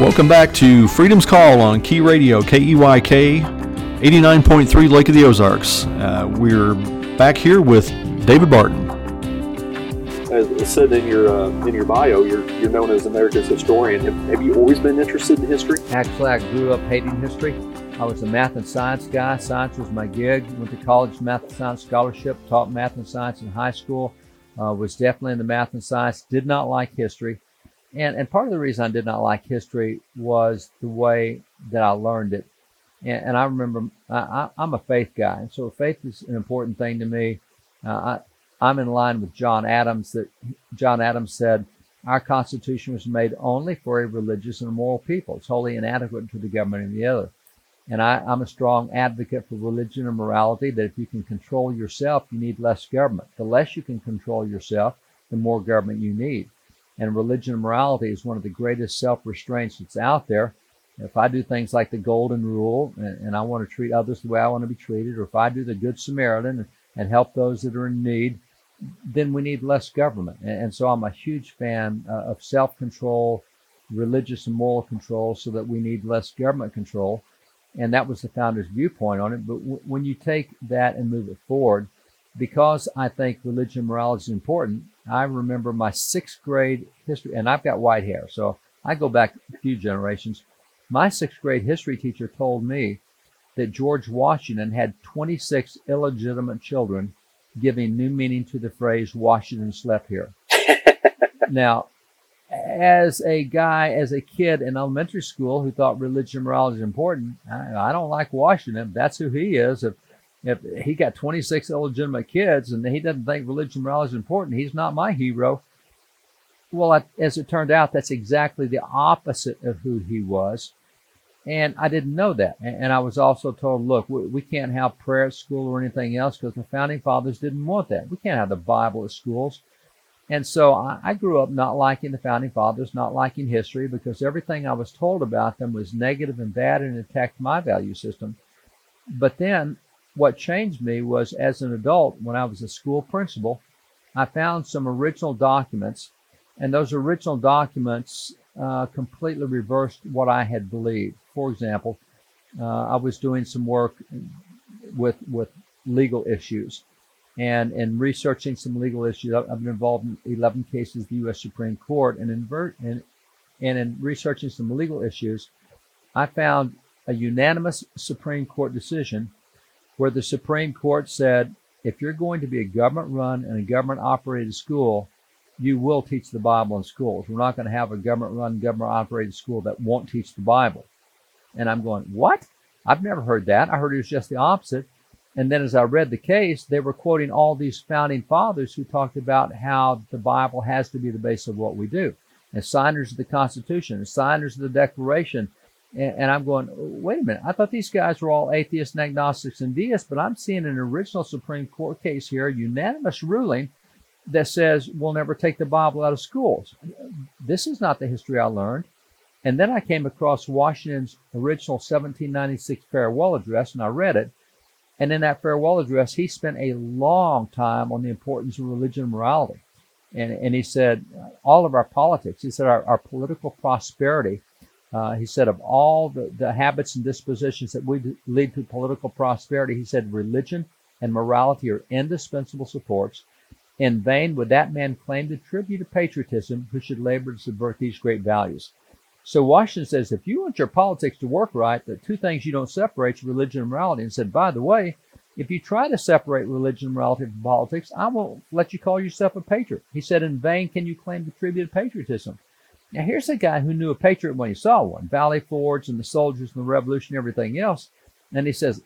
Welcome back to Freedom's Call on Key Radio, KEYK, 89.3 Lake of the Ozarks. Uh, we're back here with David Barton. as it said in your uh, in your bio, you're you're known as America's historian. Have, have you always been interested in history? Actually, I grew up hating history. I was a math and science guy. Science was my gig. Went to college, math and science scholarship. Taught math and science in high school. Uh, was definitely into math and science. Did not like history, and and part of the reason I did not like history was the way that I learned it. And, and I remember I, I'm a faith guy, and so faith is an important thing to me. Uh, I, I'm in line with John Adams that John Adams said, Our Constitution was made only for a religious and moral people. It's wholly inadequate to the government of the other. And I, I'm a strong advocate for religion and morality that if you can control yourself, you need less government. The less you can control yourself, the more government you need. And religion and morality is one of the greatest self restraints that's out there. If I do things like the Golden Rule and, and I want to treat others the way I want to be treated, or if I do the Good Samaritan and, and help those that are in need, then we need less government. And, and so I'm a huge fan uh, of self control, religious and moral control, so that we need less government control. And that was the founder's viewpoint on it. But w- when you take that and move it forward, because I think religion and morality is important, I remember my sixth grade history, and I've got white hair, so I go back a few generations. My sixth grade history teacher told me that George Washington had 26 illegitimate children, giving new meaning to the phrase Washington slept here. now, as a guy, as a kid in elementary school who thought religion and morality is important, I, I don't like Washington. That's who he is. If if he got 26 illegitimate kids and he doesn't think religion morality is important, he's not my hero. Well, as it turned out, that's exactly the opposite of who he was. And I didn't know that. And, I was also told, look, we, can't have prayer at school or anything else because the founding fathers didn't want that. We can't have the Bible at schools. And so I grew up not liking the founding fathers, not liking history, because everything I was told about them was negative and bad and attacked my value system. But then what changed me was as an adult, when I was a school principal, I found some original documents, and those original documents uh, completely reversed what I had believed. For example, uh, I was doing some work with with legal issues, and in researching some legal issues, I've been involved in 11 cases the U.S. Supreme Court, and in ver- and, and in researching some legal issues, I found a unanimous Supreme Court decision where the Supreme Court said if you're going to be a government run and a government operated school, you will teach the Bible in schools. We're not going to have a government run, government operated school that won't teach the Bible. And I'm going, what? I've never heard that. I heard it was just the opposite. And then as I read the case, they were quoting all these founding fathers who talked about how the Bible has to be the base of what we do. As signers of the Constitution, as signers of the Declaration, and, and I'm going, wait a minute. I thought these guys were all atheists and agnostics and deists, but I'm seeing an original Supreme Court case here, a unanimous ruling that says we'll never take the Bible out of schools. This is not the history I learned. And then I came across Washington's original 1796 farewell address, and I read it. And in that farewell address, he spent a long time on the importance of religion and morality. And, and he said, all of our politics, he said, our, our political prosperity uh, he said, of all the, the habits and dispositions that would lead to political prosperity, he said, religion and morality are indispensable supports. In vain would that man claim the tribute of patriotism who should labor to subvert these great values. So Washington says, if you want your politics to work right, the two things you don't separate religion and morality. And said, by the way, if you try to separate religion and morality from politics, I won't let you call yourself a patriot. He said, in vain can you claim the tribute of patriotism. Now, here's a guy who knew a patriot when he saw one Valley Forge and the soldiers and the revolution and everything else. And he says,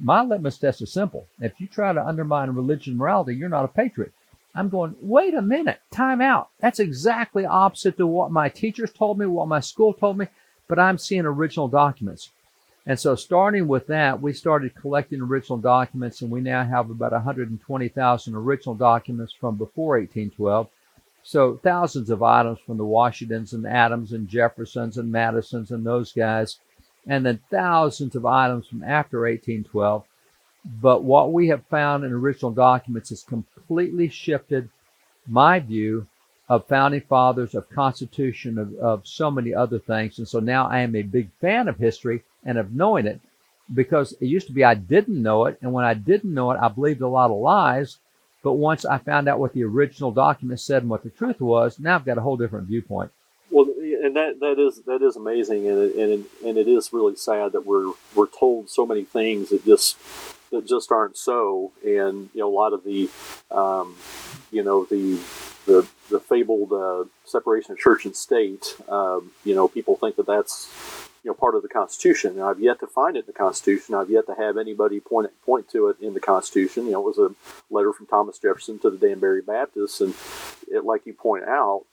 My litmus test is simple. If you try to undermine religion and morality, you're not a patriot. I'm going, wait a minute, time out. That's exactly opposite to what my teachers told me, what my school told me, but I'm seeing original documents. And so, starting with that, we started collecting original documents, and we now have about 120,000 original documents from before 1812 So thousands of items from the Washingtons and Adams and Jeffersons and Madisons and those guys, and then thousands of items from after 1812. But what we have found in original documents has completely shifted my view of founding fathers, of Constitution, of, of so many other things. And so now I am a big fan of history and of knowing it because it used to be I didn't know it. And when I didn't know it, I believed a lot of lies. But once I found out what the original document said and what the truth was, now I've got a whole different viewpoint. Well, and that that is that is amazing, and it, and it, and it is really sad that we're we're told so many things that just that just aren't so, and you know a lot of the, um, you know the the the fabled uh, separation of church and state. Um, you know, people think that that's you know part of the Constitution. And I've yet to find it in the Constitution. I've yet to have anybody point point to it in the Constitution. You know, it was a letter from Thomas Jefferson to the Danbury Baptists, and it, like you point out,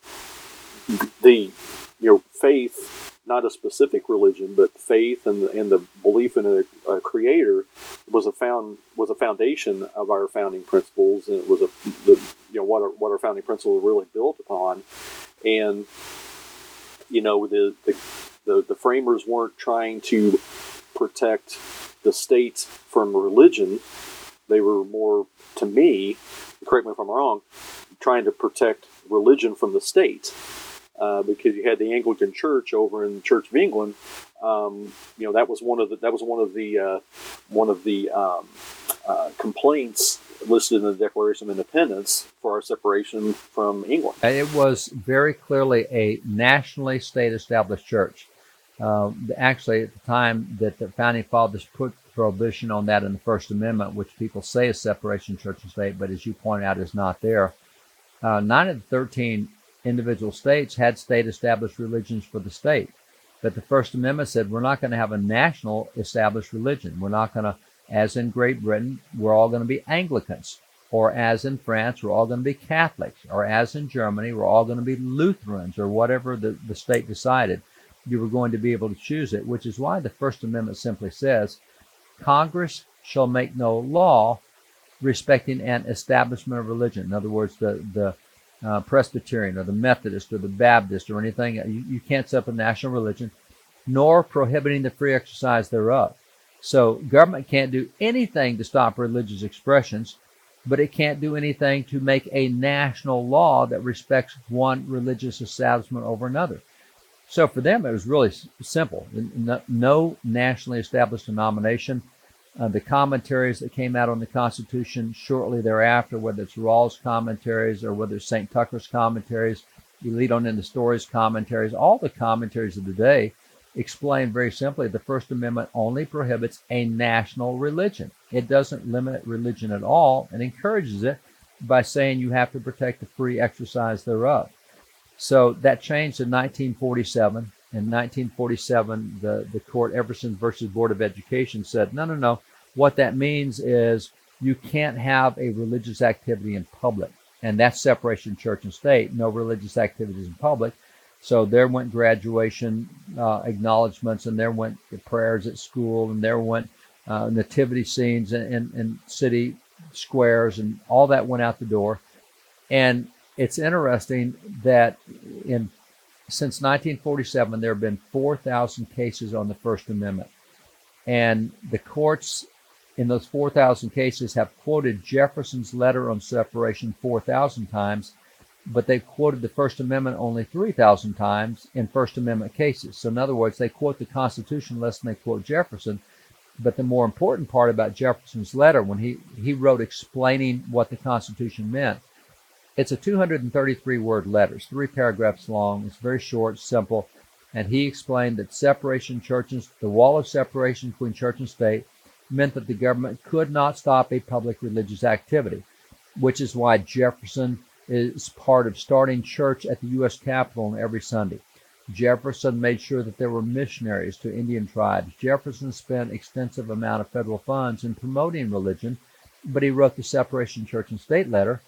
the you know faith not a specific religion, but faith and the, and the belief in a, a, creator was a found was a foundation of our founding principles, and it was a the, you know what our, what our founding principles were really built upon, and you know the, the the the framers weren't trying to protect the state from religion; they were more, to me, correct me if I'm wrong, trying to protect religion from the state uh, because you had the Anglican Church over in the Church of England. Um, you know that was one of the that was one of the uh, one of the um, uh, complaints listed in the Declaration of Independence for our separation from England. It was very clearly a nationally state established church. Uh, actually, at the time that the founding fathers put prohibition on that in the First Amendment, which people say is separation church and state, but as you point out, is not there. Uh, nine of the 13 individual states had state established religions for the state. But the First Amendment said we're not going to have a national established religion. We're not going to, as in Great Britain, we're all going to be Anglicans. Or as in France, we're all going to be Catholics. Or as in Germany, we're all going to be Lutherans or whatever the, the state decided. You were going to be able to choose it, which is why the First Amendment simply says Congress shall make no law respecting an establishment of religion. In other words, the, the uh, Presbyterian or the Methodist or the Baptist or anything. You, you can't set up a national religion, nor prohibiting the free exercise thereof. So government can't do anything to stop religious expressions, but it can't do anything to make a national law that respects one religious establishment over another. So for them, it was really simple. No nationally established denomination uh, the commentaries that came out on the Constitution shortly thereafter, whether it's Rawle's commentaries or whether it's St. Tucker's commentaries, you lead on into Story's commentaries, all the commentaries of the day explain very simply the First Amendment only prohibits a national religion. It doesn't limit religion at all and encourages it by saying you have to protect the free exercise thereof. So that changed in 1947 in 1947, the, the court, Everson versus Board of Education, said, no, no, no. What that means is you can't have a religious activity in public. And that's separation church and state. No religious activities in public. So there went graduation uh, acknowledgments, and there went the prayers at school, and there went uh, nativity scenes in, in, in city squares, and all that went out the door. And it's interesting that in since 1947, there have been 4,000 cases on the First Amendment. And the courts in those 4,000 cases have quoted Jefferson's letter on separation 4,000 times, but they've quoted the First Amendment only 3,000 times in First Amendment cases. So, in other words, they quote the Constitution less than they quote Jefferson. But the more important part about Jefferson's letter, when he, he wrote explaining what the Constitution meant, it's a 233 word letter. It's three paragraphs long. It's very short, simple. And he explained that separation churches, the wall of separation between church and state, meant that the government could not stop a public religious activity, which is why Jefferson is part of starting church at the U.S. Capitol on every Sunday. Jefferson made sure that there were missionaries to Indian tribes. Jefferson spent extensive amount of federal funds in promoting religion, but he wrote the separation church and state letter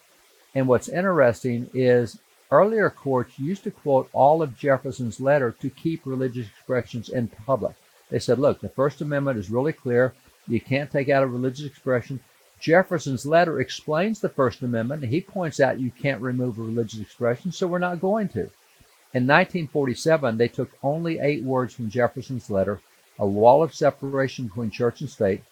and what's interesting is earlier courts used to quote all of Jefferson's letter to keep religious expressions in public. They said, look, the First Amendment is really clear. You can't take out a religious expression. Jefferson's letter explains the First Amendment. He points out you can't remove a religious expression, so we're not going to. In 1947, they took only eight words from Jefferson's letter, a wall of separation between church and state,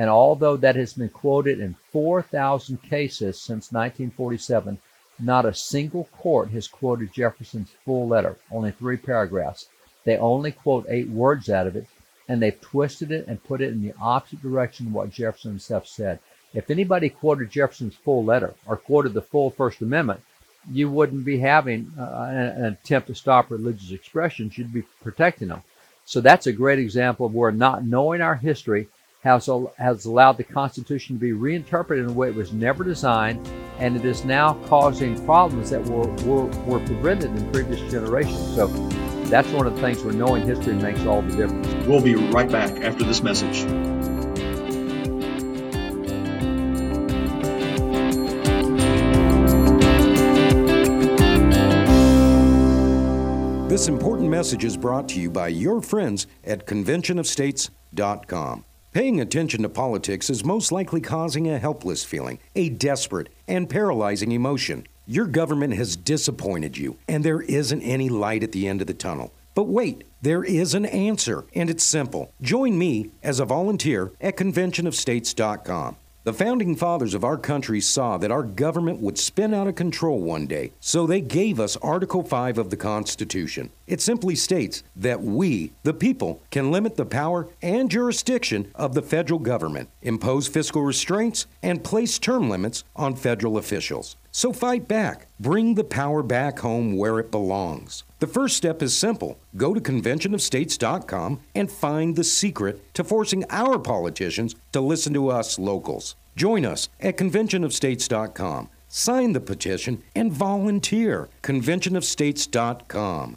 and although that has been quoted in 4,000 cases since 1947, not a single court has quoted Jefferson's full letter, only three paragraphs. They only quote eight words out of it, and they've twisted it and put it in the opposite direction of what Jefferson himself said. If anybody quoted Jefferson's full letter or quoted the full First Amendment, you wouldn't be having uh, an, an attempt to stop religious expressions. You'd be protecting them. So that's a great example of where not knowing our history has, has allowed the Constitution to be reinterpreted in a way it was never designed, and it is now causing problems that were, were, were prevented in previous generations. So that's one of the things where knowing history makes all the difference. We'll be right back after this message. This important message is brought to you by your friends at conventionofstates.com. Paying attention to politics is most likely causing a helpless feeling, a desperate and paralyzing emotion. Your government has disappointed you, and there isn't any light at the end of the tunnel. But wait, there is an answer, and it's simple. Join me as a volunteer at conventionofstates.com. The founding fathers of our country saw that our government would spin out of control one day, so they gave us Article 5 of the Constitution. It simply states that we, the people, can limit the power and jurisdiction of the federal government, impose fiscal restraints, and place term limits on federal officials. So fight back. Bring the power back home where it belongs. The first step is simple go to conventionofstates.com and find the secret to forcing our politicians to listen to us locals. Join us at conventionofstates.com. Sign the petition and volunteer. Conventionofstates.com.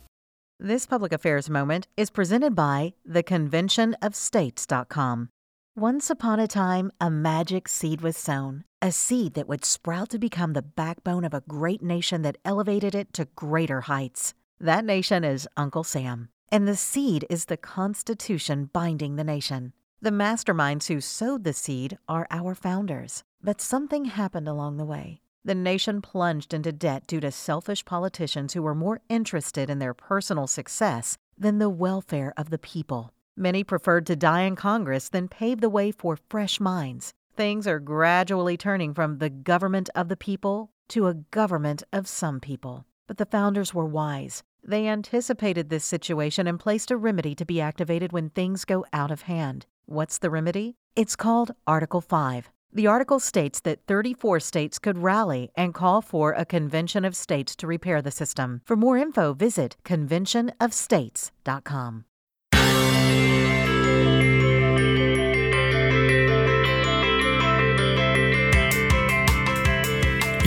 This public affairs moment is presented by theconventionofstates.com. Once upon a time, a magic seed was sown, a seed that would sprout to become the backbone of a great nation that elevated it to greater heights. That nation is Uncle Sam, and the seed is the Constitution binding the nation. The masterminds who sowed the seed are our founders. But something happened along the way. The nation plunged into debt due to selfish politicians who were more interested in their personal success than the welfare of the people. Many preferred to die in Congress than pave the way for fresh minds. Things are gradually turning from the government of the people to a government of some people. But the founders were wise. They anticipated this situation and placed a remedy to be activated when things go out of hand. What's the remedy? It's called Article 5. The article states that 34 states could rally and call for a convention of states to repair the system. For more info, visit conventionofstates.com.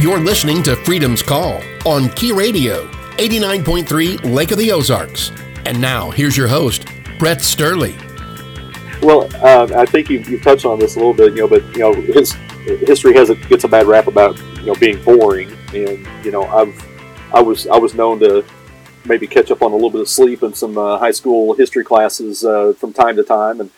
You're listening to Freedom's Call on Key Radio, 89.3 Lake of the Ozarks. And now, here's your host, Brett Sturley. Well, uh, I think you you touched on this a little bit, you know, but you know, his history has a, gets a bad rap about you know being boring, and you know, I've I was I was known to maybe catch up on a little bit of sleep in some uh, high school history classes uh, from time to time, and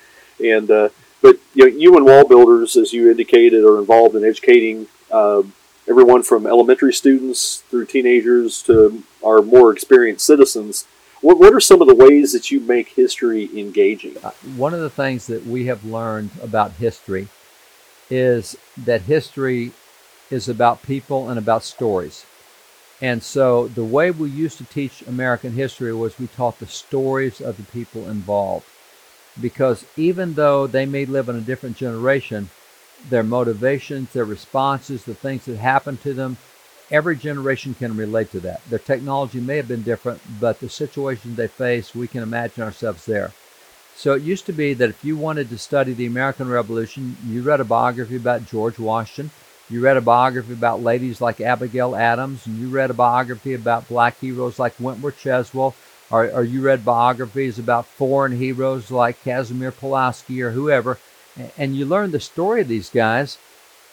and uh, but you know, you and WallBuilders, as you indicated, are involved in educating um, everyone from elementary students through teenagers to our more experienced citizens. What, what are some of the ways that you make history engaging? Uh, One of the things that we have learned about history is that history is about people and about stories. And so the way we used to teach American history was we taught the stories of the people involved. Because even though they may live in a different generation, their motivations, their responses, the things that happened to them, every generation can relate to that. Their technology may have been different, but the situations they face, we can imagine ourselves there. So it used to be that if you wanted to study the American Revolution, you read a biography about George Washington, you read a biography about ladies like Abigail Adams, and you read a biography about black heroes like Wentworth Cheswell, or, or you read biographies about foreign heroes like Casimir Pulaski or whoever, and you learn the story of these guys,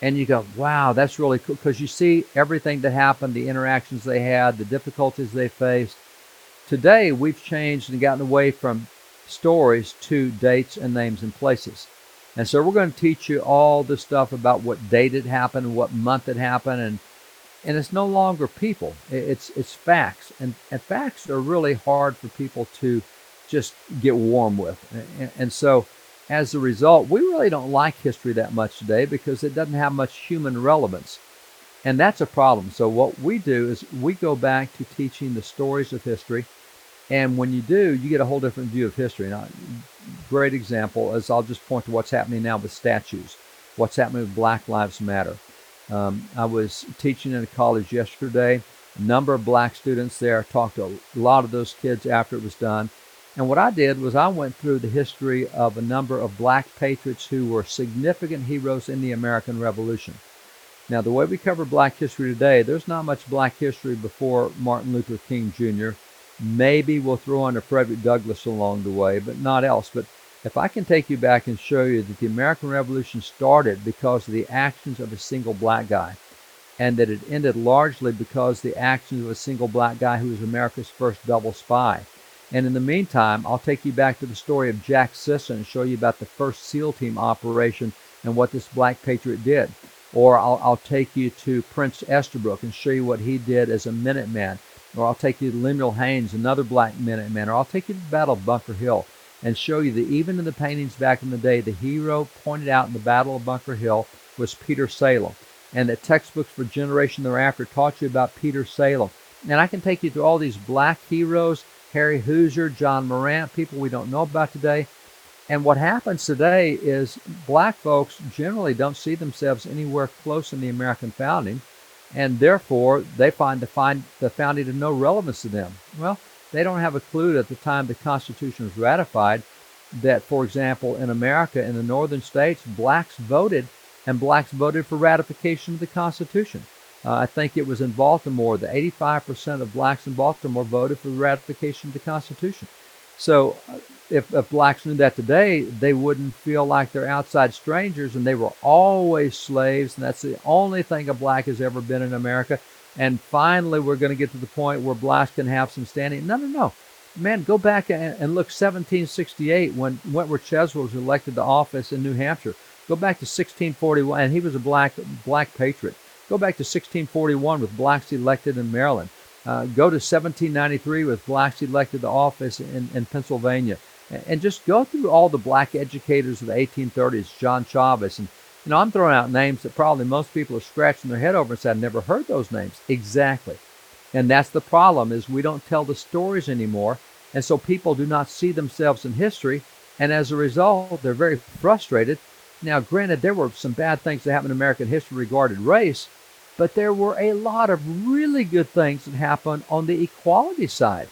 and you go, wow, that's really cool, because you see everything that happened, the interactions they had, the difficulties they faced. Today, we've changed and gotten away from stories to dates and names and places. And so we're going to teach you all the stuff about what date it happened, what month it happened, and and it's no longer people. It's it's facts, and and facts are really hard for people to just get warm with, and, and so as a result, we really don't like history that much today because it doesn't have much human relevance. And that's a problem. So, what we do is we go back to teaching the stories of history. And when you do, you get a whole different view of history. Now, great example is I'll just point to what's happening now with statues, what's happening with Black Lives Matter. Um, I was teaching in a college yesterday. A number of black students there. Talked to a lot of those kids after it was done. And what I did was I went through the history of a number of black patriots who were significant heroes in the American Revolution. Now, the way we cover black history today, there's not much black history before Martin Luther King Jr. Maybe we'll throw in a Frederick Douglass along the way, but not else. But if I can take you back and show you that the American Revolution started because of the actions of a single black guy, and that it ended largely because of the actions of a single black guy who was America's first double spy. And in the meantime, I'll take you back to the story of Jack Sisson and show you about the first SEAL team operation and what this black patriot did. Or I'll, I'll take you to Prince Estabrook and show you what he did as a Minuteman. Or I'll take you to Lemuel Haynes, another black Minuteman. Or I'll take you to the Battle of Bunker Hill and show you that even in the paintings back in the day, the hero pointed out in the Battle of Bunker Hill was Peter Salem. And that textbooks for generation thereafter taught you about Peter Salem. And I can take you through all these black heroes, Harry Hoosier, John Marrant, people we don't know about today. And what happens today is black folks generally don't see themselves anywhere close in the American founding, and therefore they find the, find the founding of no relevance to them. Well, they don't have a clue at the time the Constitution was ratified that, for example, in America, in the northern states, blacks voted, and blacks voted for ratification of the Constitution. Uh, I think it was in Baltimore that 85% of blacks in Baltimore voted for the ratification of the Constitution. So uh, if, if blacks knew that today, they wouldn't feel like they're outside strangers and they were always slaves. And that's the only thing a black has ever been in America. And finally, we're going to get to the point where blacks can have some standing. No, no, no. Man, go back and, and look 1768 when Wentworth Cheswell was elected to office in New Hampshire. Go back to 1641, and he was a black black patriot. Go back to 1641 with blacks elected in Maryland. Uh, go to 1793 with blacks elected to office in, in Pennsylvania and just go through all the black educators of the 1830s, John Chavis. And, you know, I'm throwing out names that probably most people are scratching their head over and say, I've never heard those names. Exactly. And that's the problem is we don't tell the stories anymore. And so people do not see themselves in history. And as a result, they're very frustrated. Now, granted, there were some bad things that happened in American history regarding race, but there were a lot of really good things that happened on the equality side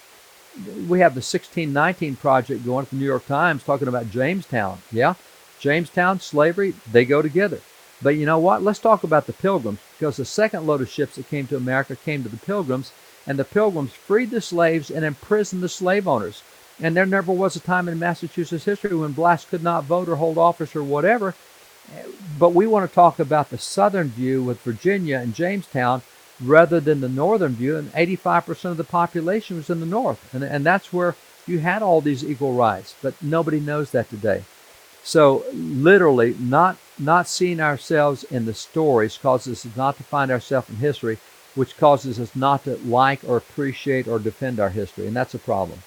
we have the 1619 project going from the New York Times talking about Jamestown. Yeah, Jamestown, slavery, they go together. But you know what? Let's talk about the Pilgrims because the second load of ships that came to America came to the Pilgrims, and the Pilgrims freed the slaves and imprisoned the slave owners. And there never was a time in Massachusetts history when blacks could not vote or hold office or whatever. But we want to talk about the southern view with Virginia and Jamestown rather than the northern view. And 85% of the population was in the north. And, and that's where you had all these equal rights. But nobody knows that today. So literally, not not seeing ourselves in the stories causes us not to find ourselves in history, which causes us not to like or appreciate or defend our history, and that's a problem.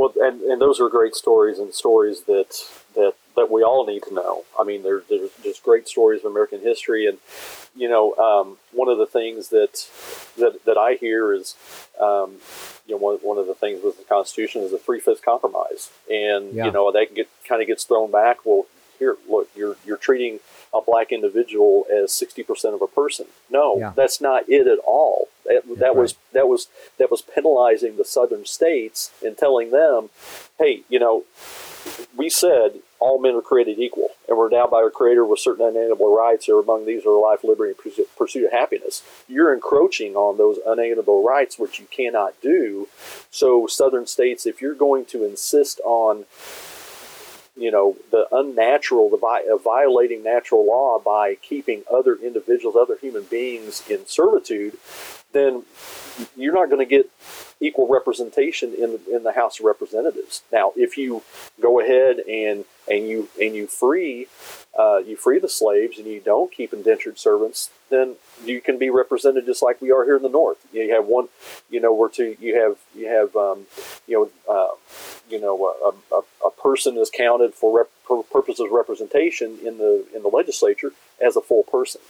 Well, and, and those are great stories and stories that that that we all need to know. I mean, they're, they're just great stories of American history, and you know, um, one of the things that that, that I hear is, um, you know, one, one of the things with the Constitution is a three fifths compromise, and yeah. you know that get kind of gets thrown back. Well, here, look, you're you're treating a black individual as sixty percent of a person. No, yeah. that's not it at all. That, that right. was that was that was penalizing the southern states and telling them, hey, you know, we said all men are created equal, and we're endowed by our Creator with certain unalienable rights, or among these are life, liberty, and pursuit of happiness. You're encroaching on those unalienable rights, which you cannot do. So, Southern states, if you're going to insist on you know the unnatural the vi- uh, violating natural law by keeping other individuals other human beings in servitude then you're not going to get equal representation in in the House of Representatives. Now, if you go ahead and and you and you free uh, you free the slaves and you don't keep indentured servants, then you can be represented just like we are here in the North. You have one, you know, where to you have you have um, you know uh, you know a, a, a, person is counted for, rep, purposes of representation in the in the legislature as a full person.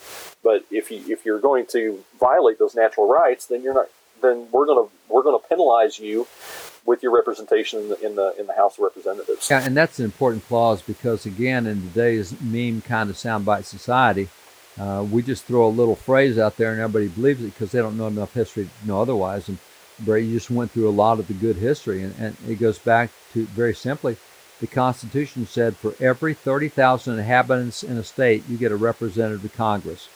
But if you if you're going to violate those natural rights, then you're not then we're gonna we're gonna penalize you with your representation in the in the in the House of Representatives. Yeah, and that's an important clause because again, in today's meme kind of soundbite society, uh, we just throw a little phrase out there and everybody believes it because they don't know enough history to know otherwise. And Brady just went through a lot of the good history, and, and it goes back to very simply. The Constitution said for every 30,000 inhabitants in a state, you get a representative to Congress,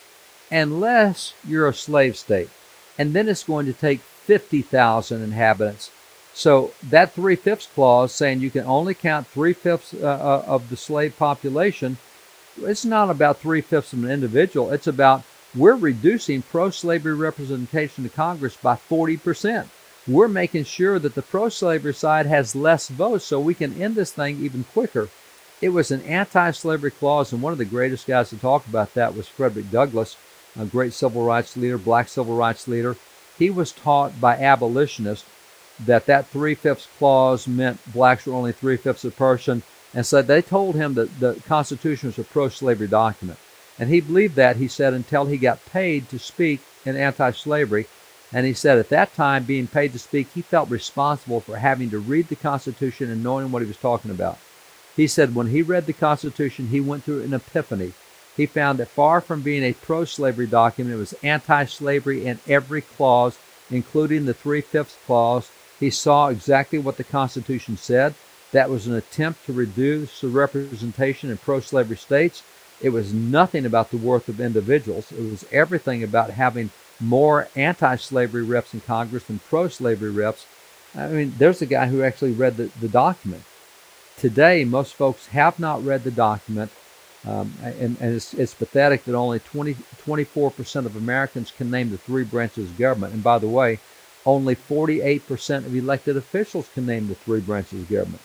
unless you're a slave state. And then it's going to take 50,000 inhabitants so that three fifths clause saying you can only count three fifths uh, uh, of the slave population, it's not about three fifths of an individual. It's about we're reducing pro slavery representation to Congress by 40%. We're making sure that the pro slavery side has less votes so we can end this thing even quicker. It was an anti slavery clause, and one of the greatest guys to talk about that was Frederick Douglass, a great civil rights leader, black civil rights leader. He was taught by abolitionists that that three fifths clause meant blacks were only three fifths of a person, and so they told him that the Constitution was a pro-slavery document, and he believed that. He said until he got paid to speak in anti-slavery, and he said at that time, being paid to speak, he felt responsible for having to read the Constitution and knowing what he was talking about. He said when he read the Constitution, he went through an epiphany. He found that far from being a pro slavery document, it was anti slavery in every clause, including the three fifths clause, he saw exactly what the Constitution said. That was an attempt to reduce the representation in pro slavery states. It was nothing about the worth of individuals. It was everything about having more anti slavery reps in Congress than pro slavery reps. I mean, there's a guy who actually read the, the document. Today, most folks have not read the document, um, and, and it's, it's, pathetic that only 20, 24% of Americans can name the three branches of government. And by the way, only 48% of elected officials can name the three branches of government.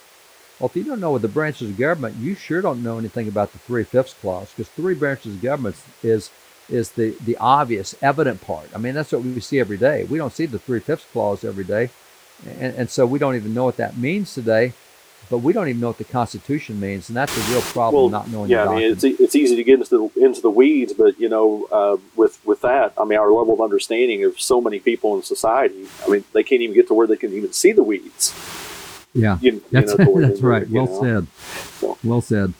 Well, if you don't know what the branches of government, you sure don't know anything about the three fifths clause because three branches of government is is the, the obvious, evident part. I mean, that's what we see every day. We don't see the three fifths clause every day. And, and so we don't even know what that means today but we don't even know what the Constitution means, and that's a real problem. Well, not knowing. Yeah, I mean, it's it's easy to get into the into the weeds, but you know, uh, with with that, I mean, our level of understanding of so many people in society, I mean, they can't even get to where they can even see the weeds. Yeah, you, that's, you know, that's right. Well know? said. So. Well said.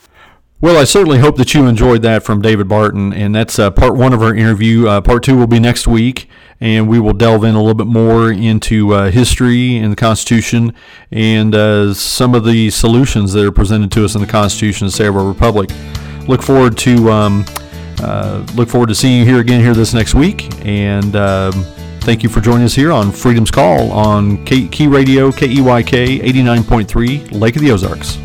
Well, I certainly hope that you enjoyed that from David Barton, and that's uh, part one of our interview. Uh, part two will be next week, and we will delve in a little bit more into uh, history and the Constitution and uh, some of the solutions that are presented to us in the Constitution to save our republic. Look forward to um, uh, look forward to seeing you here again here this next week, and. Um, thank you for joining us here on Freedom's Call on K- Key Radio, KEYK 89.3, Lake of the Ozarks.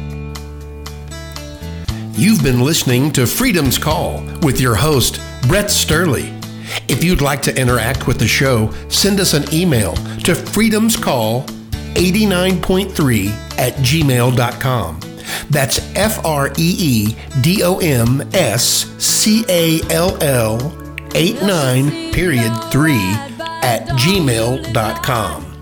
You've been listening to Freedom's Call with your host, Brett Sterling. If you'd like to interact with the show, send us an email to freedomscall89.3 at gmail.com. That's F R E E D O M S C A L L 89 period 3 at gmail.com.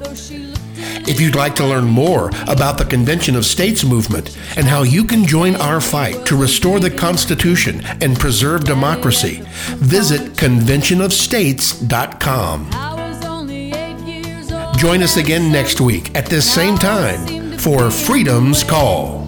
If you'd like to learn more about the Convention of States movement and how you can join our fight to restore the Constitution and preserve democracy, visit conventionofstates.com. Join us again next week at this same time for Freedom's Call.